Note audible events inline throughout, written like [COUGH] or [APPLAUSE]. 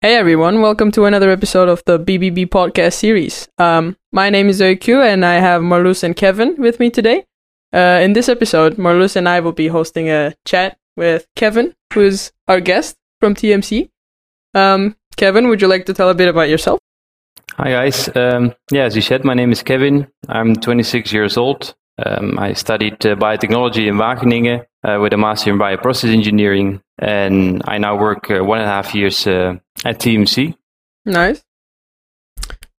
Hey everyone, welcome to another episode of the BBB podcast series. Um, my name is Oiku and I have Marloes and Kevin with me today. Uh, in this episode, Marloes and I will be hosting a chat with Kevin, who is our guest from TMC. Um, Kevin, would you like to tell a bit about yourself? Hi guys. Um, yeah, as you said, my name is Kevin. I'm 26 years old. Um, I studied uh, biotechnology in Wageningen uh, with a master in bioprocess engineering, and I now work uh, one and a half years uh, at TMC. Nice.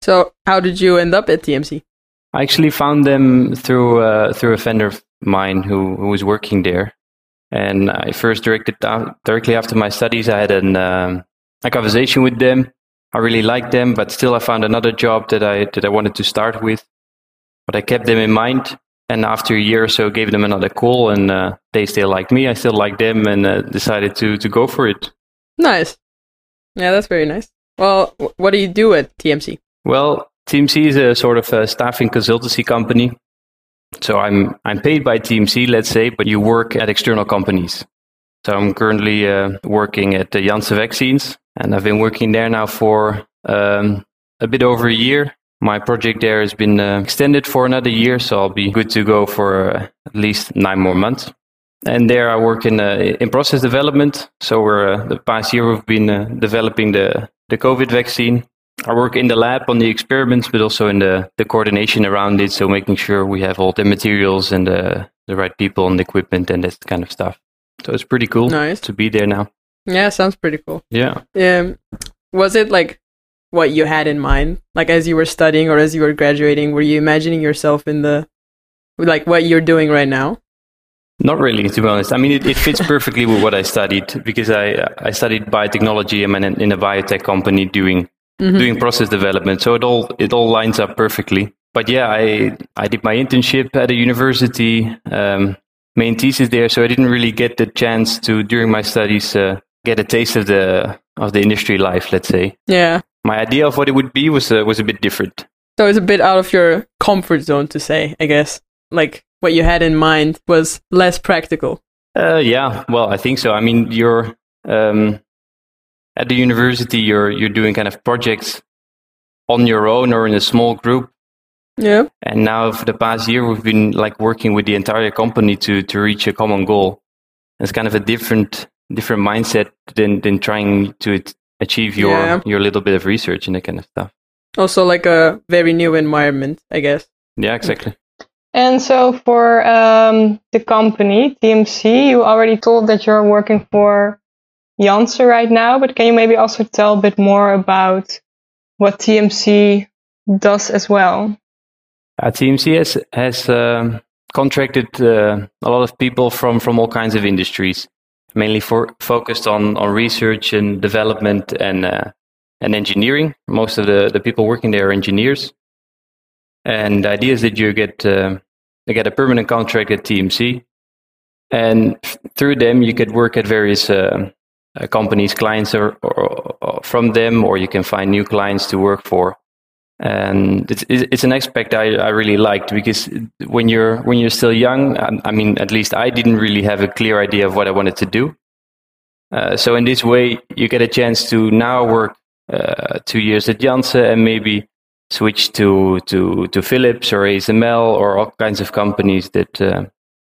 So, how did you end up at TMC? I actually found them through uh, through a vendor of mine who, who was working there, and I first directed directly after my studies. I had an, um, a conversation with them. I really liked them, but still, I found another job that I that I wanted to start with. But I kept them in mind, and after a year or so gave them another call and uh, they still liked me i still liked them and uh, decided to to go for it nice yeah that's very nice. Well what do you do at tmc well tmc is a sort of a staffing consultancy company. So i'm i'm paid by tmc let's say but you work at external companies. So i'm currently uh, working at the janssen vaccines and i've been working there now for um, a bit over a year. My project there has been uh, extended for another year, so I'll be good to go for uh, at least nine more months. And there I work in uh, in process development. So we're uh, the past year we've been uh, developing the the COVID vaccine. I work in the lab on the experiments, but also in the the coordination around it. So making sure we have all the materials and the the right people and the equipment and that kind of stuff. So it's pretty cool nice. to be there now. Yeah, sounds pretty cool. Yeah. Um, was it like what you had in mind like as you were studying or as you were graduating were you imagining yourself in the like what you're doing right now not really to be honest. I mean it, it fits perfectly with what i studied because i i studied biotechnology. I'm in, in a biotech company doing mm-hmm. doing process development. So it all it all lines up perfectly. But yeah i i did my internship at a university um, main thesis there. So i didn't really get the chance to during my studies uh, get a taste of the of the industry life let's say. Yeah. My idea of what it would be was uh, was a bit different. So it's a bit out of your comfort zone to say, I guess. Like what you had in mind was less practical. Uh, yeah, well, I think so. I mean, you're um, at the university, you're you're doing kind of projects on your own or in a small group. Yeah. And now for the past year, we've been like working with the entire company to to reach a common goal. It's kind of a different different mindset than than trying to achieve your yeah. your little bit of research and that kind of stuff. Also, like a very new environment, I guess. Yeah, exactly. And so, for um, the company TMC, you already told that you're working for Janssen right now, but can you maybe also tell a bit more about what TMC does as well? Uh, TMC has has um, contracted uh, a lot of people from from all kinds of industries mainly for, focused on, on research and development and, uh, and engineering. Most of the, the people working there are engineers. And the idea is that you get, uh, you get a permanent contract at TMC. And through them, you could work at various uh, uh, companies, clients or, or, or, from them, or you can find new clients to work for and it's it's an aspect I, I really liked because when you're when you're still young, I, mean, at least I didn't really have a clear idea of what I wanted to do. Uh, so in this way, you get a chance to now work uh, two years at Janssen and maybe switch to to to Philips or ASML or all kinds of companies that uh,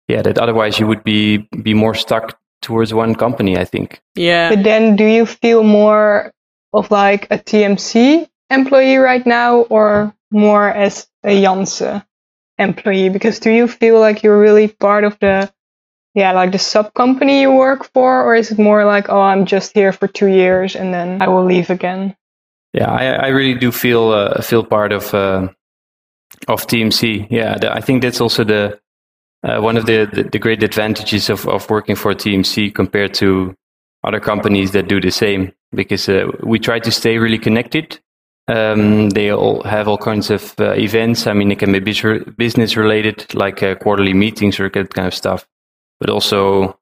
yeah that otherwise you would be be more stuck towards one company. I think. Yeah. But then, do you feel more of like a TMC employee right now or more as a Janssen employee? Because do you feel like you're really part of the yeah, like the sub company you work for, or is it more like, oh, I'm just here for two years and then I will leave again? Yeah, I, I really do feel uh, feel part of uh, of TMC. Yeah, the, I think that's also the uh, one of the, the, the great advantages of of working for TMC compared to other companies that do the same, because uh, we try to stay really connected um, they all have all kinds of uh, events. I mean, it can be business related, like uh, quarterly meetings or that kind of stuff, but also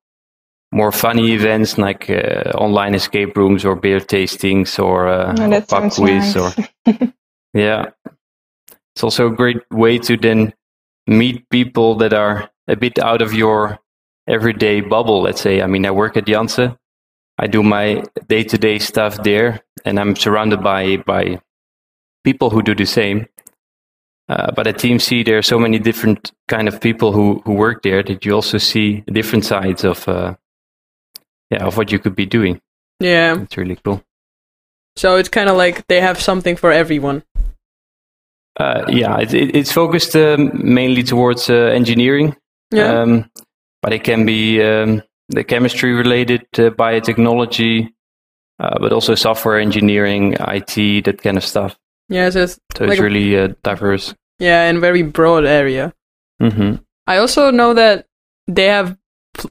more funny events like uh, online escape rooms or beer tastings or, uh, oh, or pub quiz. Nice. Or [LAUGHS] yeah, it's also a great way to then meet people that are a bit out of your everyday bubble. Let's say. I mean, I work at Janssen. I do my day to day stuff there. and I'm surrounded by by people who do the same. Uh, but at TMC, there are so many different kind of people who, who work there that you also see different sides of uh, yeah of what you could be doing. Yeah. It's really cool. So it's kind of like they have something for everyone. Uh, yeah, it, it, it's focused um, mainly towards uh, engineering. Yeah. Um, but it can be um, the chemistry related, uh, biotechnology, uh, but also software engineering, IT, that kind of stuff. yeah. So it's So Like it's really uh, diverse. yeah, and very broad area. hmm I also know that they have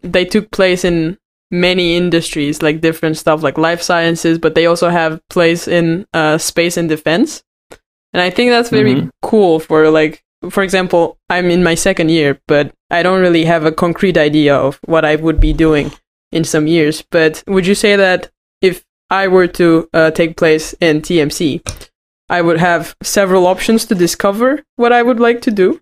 they took place in many industries, like different stuff, like life sciences, but they also have place in uh, space and defense. And I think that's very Mhm. cool for like, for example, I'm in my second year, but I don't really have a concrete idea of what I would be doing in some years. But would you say that if I were to uh, take place in TMC, I would have several options to discover what I would like to do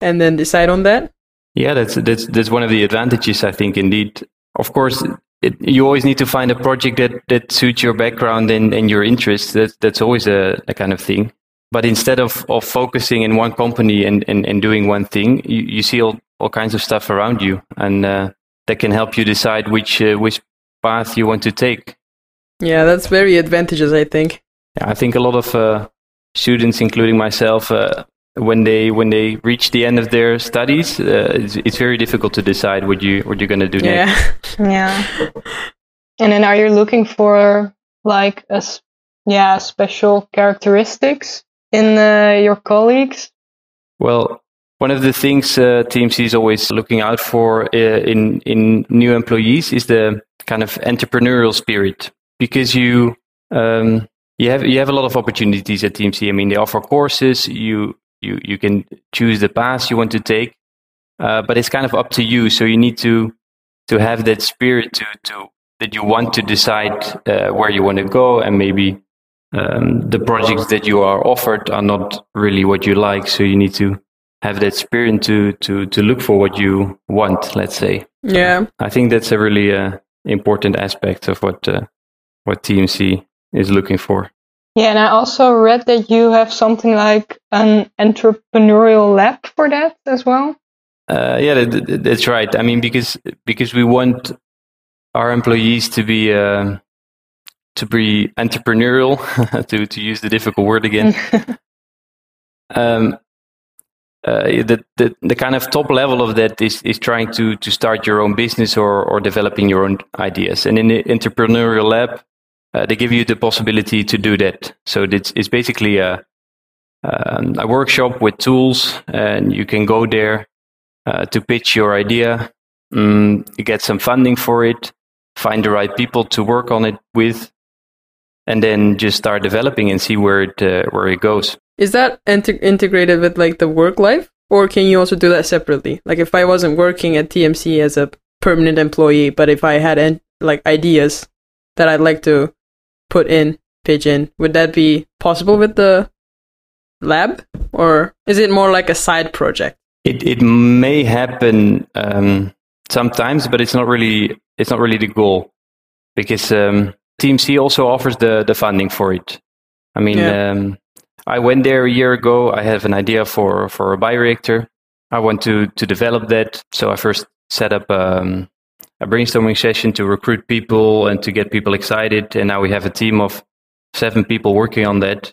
and then decide on that? Yeah, that's that's that's one of the advantages I think. Indeed, of course, it, you always need to find a project that that suits your background and, and your interests. That's that's always a, a kind of thing. But instead of, of focusing in one company and, and, and doing one thing, you, you see all, all kinds of stuff around you, and uh, that can help you decide which uh, which path you want to take. Yeah, that's very advantageous, I think. Yeah, I think a lot of uh, students, including myself, uh, when they when they reach the end of their studies, uh, it's, it's very difficult to decide what you what you're going to do next. Yeah. [LAUGHS] Yeah. And then are you looking for like a yeah special characteristics in uh, your colleagues? Well, one of the things uh, TMC is always looking out for uh, in in new employees is the kind of entrepreneurial spirit, because you um, you have you have a lot of opportunities at TMC. I mean, they offer courses. You you you can choose the path you want to take, uh, but it's kind of up to you. So you need to to have that spirit to to that you want to decide uh, where you want to go and maybe um, the projects that you are offered are not really what you like. So you need to have that spirit to to to look for what you want. Let's say. Yeah. I think that's a really uh, important aspect of what uh, what TMC is looking for. Yeah, and I also read that you have something like an entrepreneurial lab for that as well. Uh, yeah, that, that- that's right. I mean, because because we want our employees to be uh, to be entrepreneurial, [LAUGHS] to to use the difficult word again. [LAUGHS] um, uh, the, the the kind of top level of that is is trying to to start your own business or or developing your own ideas. And in the entrepreneurial lab, uh, they give you the possibility to do that. So it's it's basically a um, a workshop with tools, and you can go there uh, to pitch your idea, um, get some funding for it, find the right people to work on it with, and then just start developing and see where it uh, where it goes. Is that integ- integrated with like the work life, or can you also do that separately? Like if I wasn't working at TMC as a permanent employee, but if I had en- like ideas that I'd like to put in, pigeon. would that be possible with the lab, or is it more like a side project? It it may happen um, sometimes, but it's not really it's not really the goal because um, TMC also offers the the funding for it. I mean, Yeah. um, I went there a year ago. I have an idea for for a bioreactor. I want to to develop that, so I first set up um, a brainstorming session to recruit people and to get people excited. And now we have a team of seven people working on that.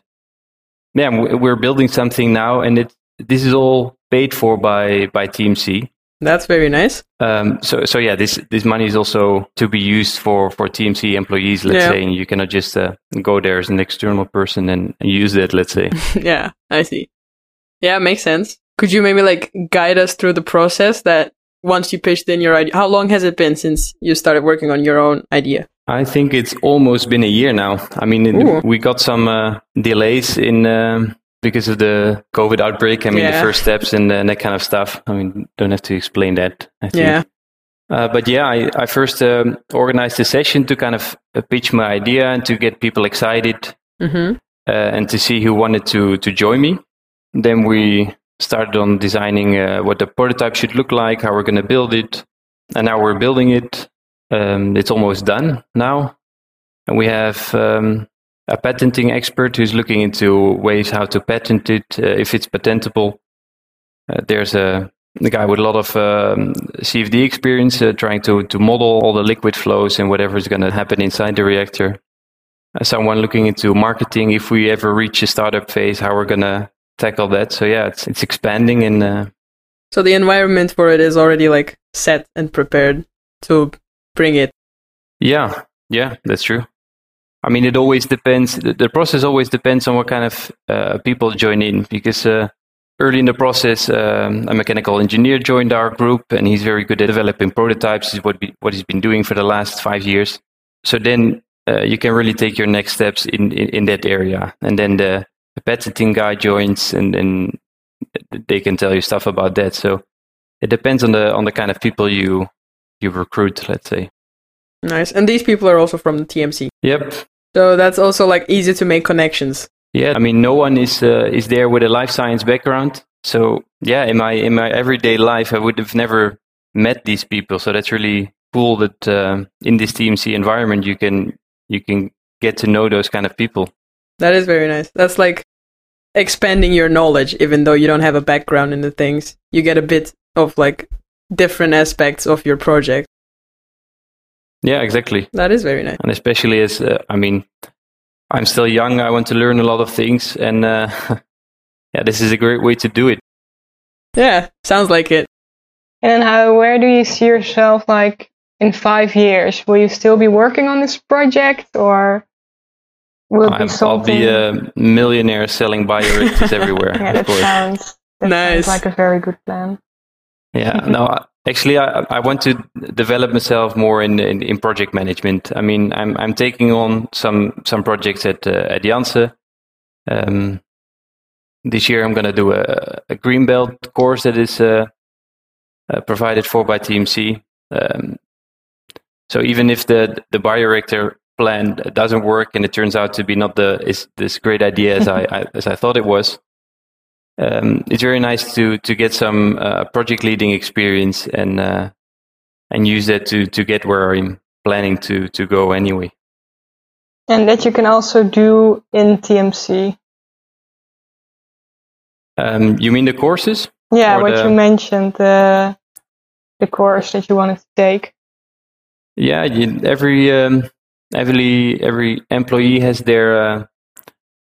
Yeah, we- we're building something now, and it this is all paid for by by TMC. That's very nice. Um, so so yeah, this this money is also to be used for for TMC employees. Let's Yeah. say, and you cannot just uh, go there as an external person and, and use that. Let's say. [LAUGHS] yeah, I see. Yeah, makes sense. Could you maybe like guide us through the process that once you pitched in your idea? How long has it been since you started working on your own idea? I think it's almost been a year now. I mean, Ooh. we got some uh, delays in um, because of the COVID outbreak. I mean, Yeah. the first steps and, uh, that kind of stuff. I mean, don't have to explain that. I think. Yeah. Uh, but yeah, I, I first um, organized a session to kind of uh, pitch my idea and to get people excited Mm-hmm. uh, and to see who wanted to to join me. Then we started on designing uh, what the prototype should look like, how we're going to build it, and now we're building it. Um, it's almost done now, and we have um, a patenting expert who's looking into ways how to patent it uh, if it's patentable. Uh, there's a the guy with a lot of um, CFD experience uh, trying to, to model all the liquid flows and whatever is going to happen inside the reactor. Uh, someone looking into marketing, if we ever reach a startup phase, how we're going to tackle that. So yeah, it's, it's expanding and. Uh, so the environment for it is already like set and prepared to bring it. Yeah, yeah, that's true. I mean, it always depends. The, the process always depends on what kind of uh, people join in because uh, early in the process, um, a mechanical engineer joined our group, and he's very good at developing prototypes. Is what we, what he's been doing for the last five years. So then uh, you can really take your next steps in, in, in that area, and then the, the patenting guy joins, and then they can tell you stuff about that. So it depends on the on the kind of people you you recruit. Let's say. Nice, and these people are also from the TMC. Yep. So that's also like easy to make connections. Yeah, I mean, no one is uh, is there with a life science background. So yeah, in my in my everyday life, I would have never met these people. So that's really cool that uh, in this TMC environment, you can you can get to know those kind of people. That is very nice. That's like expanding your knowledge, even though you don't have a background in the things. You get a bit of like different aspects of your project. Yeah, exactly. That is very nice. And especially as uh, I mean, I'm still young. I want to learn a lot of things, and uh, [LAUGHS] yeah, this is a great way to do it. Yeah, sounds like it. And how, where do you see yourself like in five years? Will you still be working on this project, or will it be something? I'll be a millionaire selling bioreactors everywhere. [LAUGHS] yeah, that sounds that nice. Sounds like a very good plan. Yeah, [LAUGHS] no, Actually, I, I want to develop myself more in, in, in project management. I mean, I'm I'm taking on some some projects at uh, at Janssen. Um, this year, I'm going to do a, a green belt course that is uh, uh, provided for by TMC. Um, so even if the the bioreactor plan doesn't work and it turns out to be not the is this great idea as I, [LAUGHS] I as I thought it was, um, it's very nice to to get some uh, project leading experience and uh, and use that to to get where I'm planning to to go anyway. And that you can also do in TMC. Um, you mean the courses? Yeah, what the... you mentioned, the the course that you wanted to take. Yeah, you, every um, every every employee has their uh,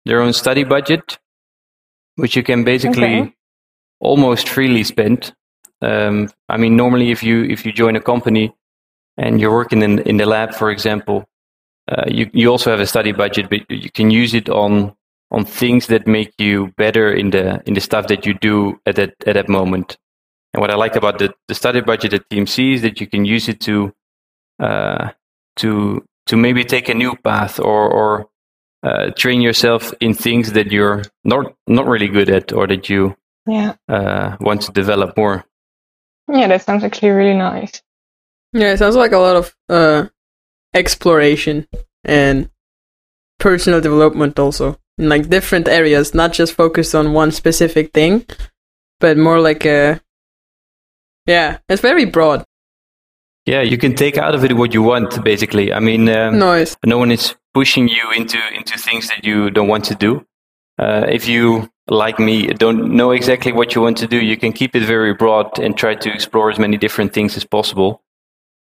their own study budget, which you can basically okay. almost freely spend. Um, I mean, normally if you if you join a company and you're working in in the lab, for example, uh, you you also have a study budget, but you can use it on on things that make you better in the in the stuff that you do at that at that moment. And what I like about the, the study budget at TMC is that you can use it to uh, to to maybe take a new path or or uh, train yourself in things that you're not not really good at or that you yeah uh, want to develop more. Yeah, that sounds actually really nice. Yeah, it sounds like a lot of uh, exploration and personal development also in like different areas, not just focused on one specific thing, but more like a yeah, it's very broad. Yeah, you can take out of it what you want, basically. I mean, um, nice. no one is pushing you into into things that you don't want to do. Uh, if you, like me, don't know exactly what you want to do, you can keep it very broad and try to explore as many different things as possible.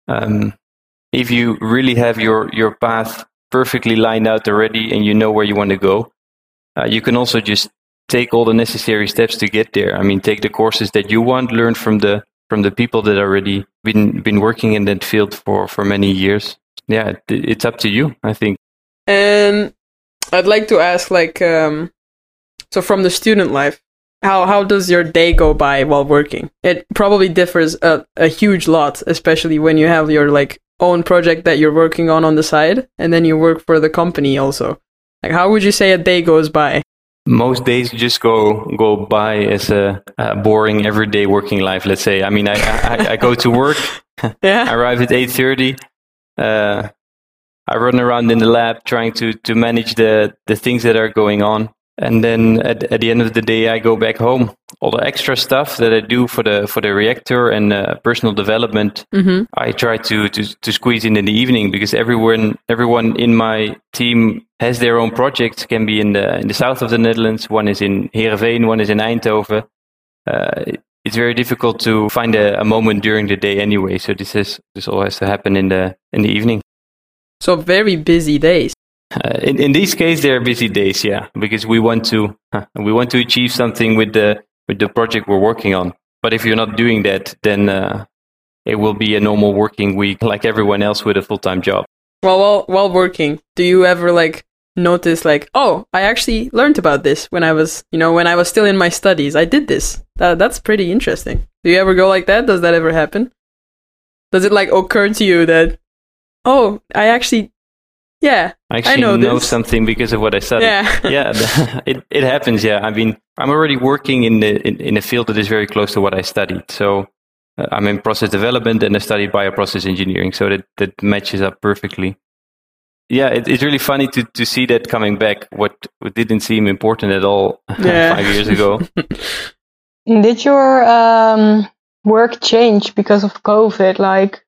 Um, if you really have your your path perfectly lined out already and you know where you want to go, uh, you can also just take all the necessary steps to get there. I mean, take the courses that you want, learn from the from the people that already been been working in that field for for many years. Yeah, it, it's up to you, I think. And I'd like to ask, like, um, so from the student life, how how does your day go by while working? It probably differs a, a huge lot, especially when you have your like own project that you're working on on the side, and then you work for the company also. Like, how would you say a day goes by? Most days just go go by as a, a boring everyday working life. Let's say. I mean, I I, I go to work. [LAUGHS] yeah. I arrive at eight thirty. Uh, I run around in the lab trying to to manage the the things that are going on. And then at, at the end of the day i go back home. All the extra stuff that i do for the for the reactor and uh, personal development Mm-hmm. i try to, to to squeeze in in the evening because everyone everyone in my team has their own projects. Can be in the in the south of the netherlands one is in heerenveen one is in eindhoven. Uh, it's very difficult to find a, a moment during the day anyway. So this is this all has to happen in the in the evening. So very busy days. Uh, in, in these cases, they are busy days, yeah, because we want to we want to achieve something with the with the project we're working on. But if you're not doing that, then uh, it will be a normal working week, like everyone else with a full time job. Well, while while working, do you ever like notice like, oh, I actually learned about this when I was, you know, when I was still in my studies. I did this. That that's pretty interesting. Do you ever go like that? Does that ever happen? Does it like occur to you that, oh, I actually, yeah, I actually know know, this. something because of what I studied. yeah, [LAUGHS] yeah, [LAUGHS] it it happens. Yeah, I mean, I'm already working in the in, in a field that is very close to what I studied. So uh, I'm in process development and I studied bioprocess engineering. So that that matches up perfectly. Yeah, it, it's really funny to to see that coming back. What, what didn't seem important at all [LAUGHS] Yeah. five years ago. Did your um, work change because of COVID? Like,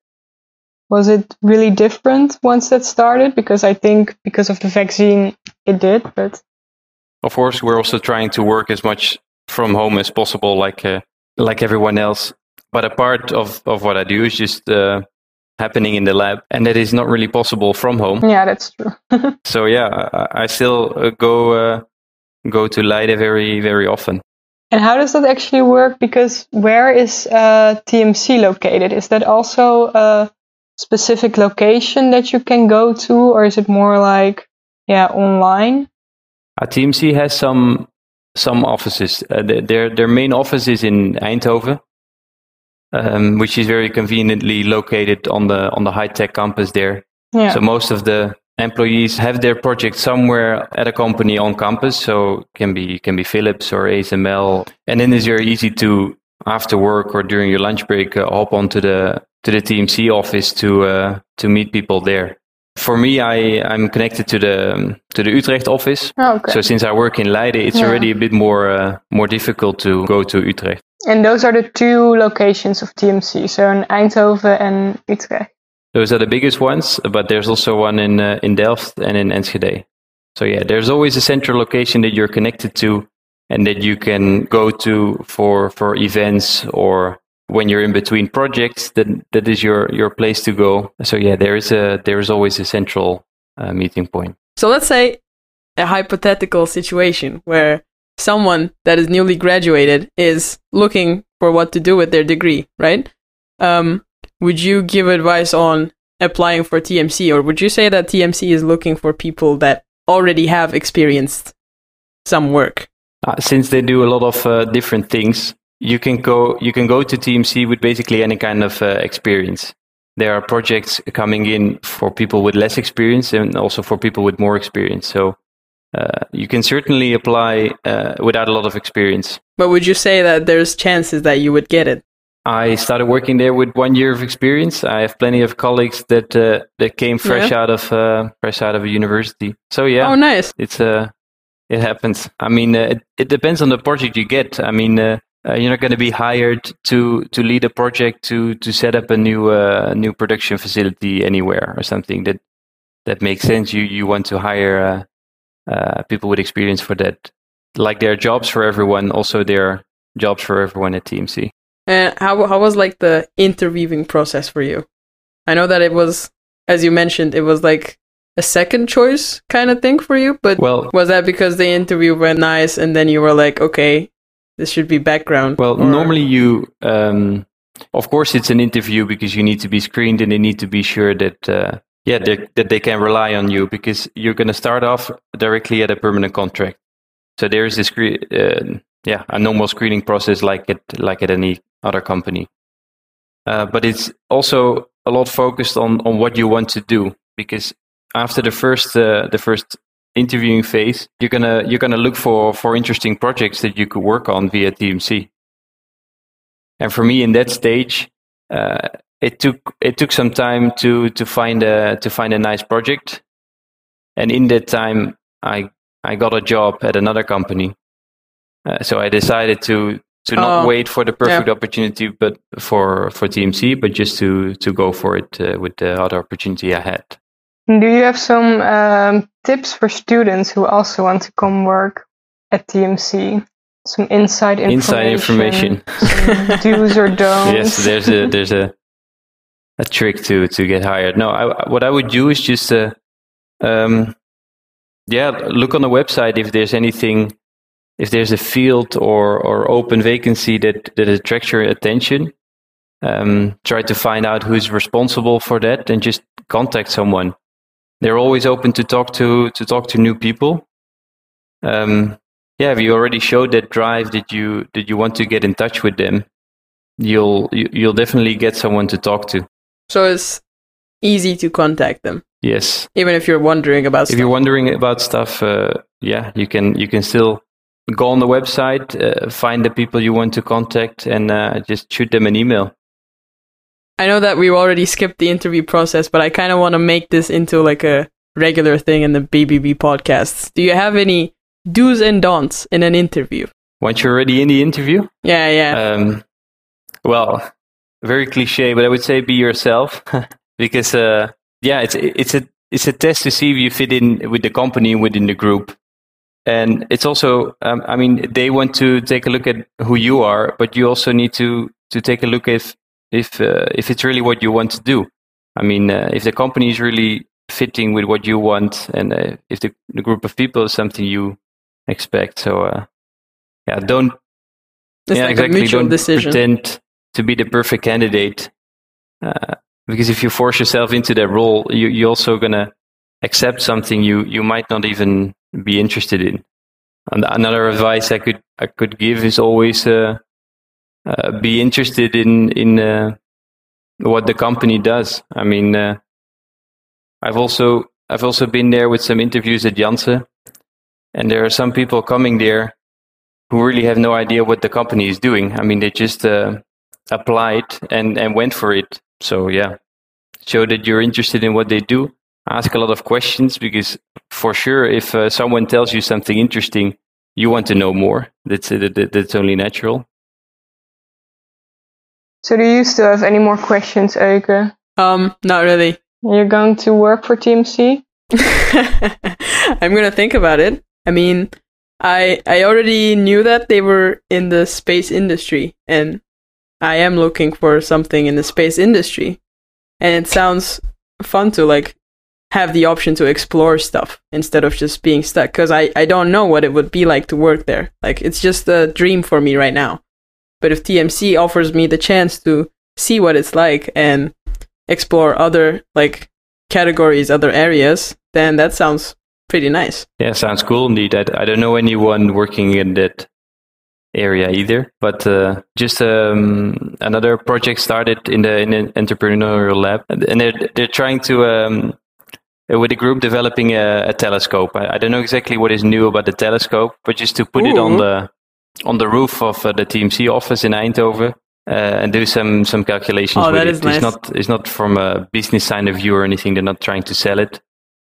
was it really different once that started? Because I think because of the vaccine, it did. But Of course, we're also trying to work as much from home as possible, like uh, like everyone else. But a part of, of what I do is just uh, happening in the lab, and that is not really possible from home. yeah, that's true. [LAUGHS] So yeah, I, I still uh, go uh, go to Leiden very very often. and how does that actually work? Because where is uh, TMC located? Is that also a specific location that you can go to, or is it more like yeah online? Our TMC has some some offices. Uh, their their main office is in Eindhoven, um, which is very conveniently located on the on the high tech campus there. Yeah. So most of the employees have their project somewhere at a company on campus. So it can be can be Philips or ASML, and then it's very easy to after work or during your lunch break uh, hop onto the to the TMC office to uh, to meet people there. For me, I I'm connected to the to the Utrecht office. Oh, okay. So since I work in Leiden, it's Yeah. already a bit more uh, more difficult to go to Utrecht. and those are the two locations of TMC, so in Eindhoven and Utrecht. Those are the biggest ones, but there's also one in uh, in Delft and in Enschede. So yeah, there's always a central location that you're connected to, and that you can go to for for events or when you're in between projects. That that is your your place to go. So yeah, there is a there is always a central uh, meeting point. So let's say a hypothetical situation where someone that is newly graduated is looking for what to do with their degree, right? Um, would you give advice on applying for TMC, or would you say that TMC is looking for people that already have experienced some work? Uh, since they do a lot of uh, different things, you can go you can go to TMC with basically any kind of uh, experience. There are projects coming in for people with less experience and also for people with more experience. So uh, you can certainly apply uh, without a lot of experience. But would you say that there's chances that you would get it? I started working there with one year of experience. I have plenty of colleagues that uh, that came fresh out of uh, fresh out of a university. So yeah, Oh, nice. it's uh it happens i mean uh, it, it depends on the project you get i mean uh, you're not going to be hired to to lead a project to to set up a new uh, new production facility anywhere or something that that makes sense you you want to hire uh, uh, people with experience for that like there are jobs for everyone also there are jobs for everyone at tmc And how how was like the interviewing process for you? I know that it was, as you mentioned, it was like a second choice kind of thing for you. But well was that because the interview went nice, and then you were like, okay, this should be background? Well, or- normally you, um, of course, it's an interview because you need to be screened and they need to be sure that, uh, yeah, they, that they can rely on you because you're going to start off directly at a permanent contract. So there is this, uh, yeah, a normal screening process like at like at any other company. Uh, but it's also a lot focused on on what you want to do because after the first uh, the first interviewing phase, you're gonna you're gonna look for for interesting projects that you could work on via TMC. And for me, in that stage, uh, it took it took some time to to find a to find a nice project. And in that time, I I got a job at another company. Uh, so I decided to to not Oh, wait for the perfect yeah. opportunity, but for for TMC, but just to to go for it uh, with the other opportunity I had. Do you have some um, tips for students who also want to come work at TMC? Some inside information. Inside information. do's or [LAUGHS] don'ts. yes, there's a there's a a trick to to get hired. No, I, what I would do is just uh, um, yeah, look on the website if there's anything, if there's a field or or open vacancy that that attracts your attention. Um, try to find out who's responsible for that, and just contact someone. They're always open to talk to to talk to new people. Um, yeah, if you already showed that drive that you that you want to get in touch with them, you'll you- you'll definitely get someone to talk to. So it's easy to contact them, Yes, even if you're wondering about if stuff. you're wondering about stuff, uh, yeah, you can you can still go on the website, uh, find the people you want to contact, and uh, just shoot them an email. I know that we've already skipped the interview process, but I kind of want to make this into like a regular thing in the BBB podcasts. Do you have any do's and don'ts in an interview? Once you're already in the interview, Yeah, yeah. um, well, very cliche, but I would say be yourself [LAUGHS] because uh, yeah, it's it's a it's a test to see if you fit in with the company within the group, and it's also um, I mean they want to take a look at who you are, but you also need to to take a look if if uh, if it's really what you want to do. I mean, uh, if the company is really fitting with what you want, and uh, if the, the group of people is something you expect, so uh, yeah, don't it's yeah, like exactly. Don't decision. pretend to be the perfect candidate, uh, because if you force yourself into that role, you, you're also gonna accept something you you might not even be interested in. And another advice I could I could give is always uh, uh, be interested in in uh, what the company does. I mean, uh, I've also I've also been there with some interviews at Janssen, and there are some people coming there who really have no idea what the company is doing. I mean, they just uh, applied and, and went for it. So, yeah, show that you're interested in what they do. Ask a lot of questions because, for sure, if uh, someone tells you something interesting, you want to know more. That's, that, that's only natural. So do you still have any more questions, Euke? um, not really. You're going to work for TMC? [LAUGHS] I'm gonna think about it. I mean, I I already knew that they were in the space industry, and I am looking for something in the space industry. And it sounds fun to like have the option to explore stuff instead of just being stuck. Because I I don't know what it would be like to work there. Like it's just a dream for me right now. But if TMC offers me the chance to see what it's like and explore other like categories, other areas, then that sounds pretty nice. Yeah, sounds cool indeed. I, I don't know anyone working in that area either, but uh, just um, another project started in the in an entrepreneurial lab, and they're they're trying to um, with a group developing a, a telescope. I, I don't know exactly what is new about the telescope, but just to put it on the on the roof of uh, the TMC office in Eindhoven. Uh, and do some some calculations Oh, with that it. is It's nice. not it's not from a business side of view or anything. They're not trying to sell it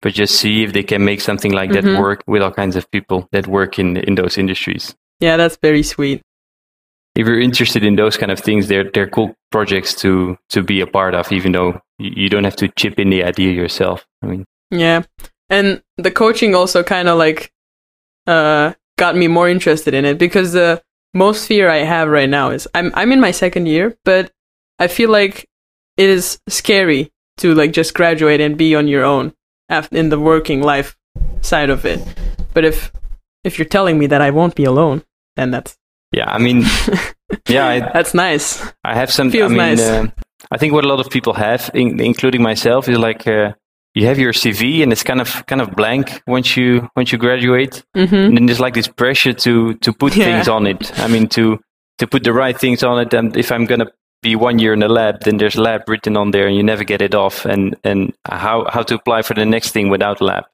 but just see if they can make something like Mhm. that work with all kinds of people that work in in those industries. Yeah, that's very sweet. If you're interested in those kind of things, they're they're cool projects to to be a part of, even though you you don't have to chip in the idea yourself. I mean, Yeah. And the coaching also kind of like uh got me more interested in it because the most fear I have right now is I'm I'm in my second year, but I feel like it is scary to like just graduate and be on your own in the working life side of it. But if if you're telling me that I won't be alone, then that's yeah, I mean, [LAUGHS] yeah, I, that's nice. I have some. Feels I mean, nice. uh, I think what a lot of people have, in, including myself, is like uh, you have your CV and it's kind of kind of blank once you once you graduate. Mhm. and then there's like this pressure to to put Yeah. things on it i mean to to put the right things on it and if i'm gonna be one year in the lab then there's lab written on there and you never get it off and and how how to apply for the next thing without lab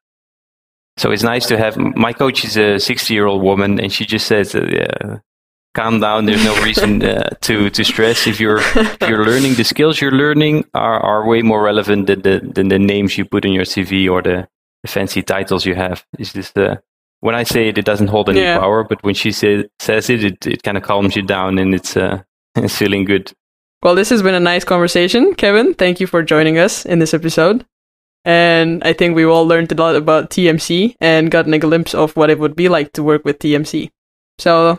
so it's nice to have my coach is a 60 year old woman and she just says uh, yeah, calm down there's no reason uh, to to stress if you're if you're learning the skills you're learning are are way more relevant than the than the names you put in your cv or the, the fancy titles you have Is this the when I say it, it doesn't hold any Yeah. power, but when she say, says it, it, it kind of calms you down and it's, uh, [LAUGHS] it's feeling good. Well, this has been a nice conversation, Kevin. Thank you for joining us in this episode. And I think we all learned a lot about TMC and gotten a glimpse of what it would be like to work with TMC. So,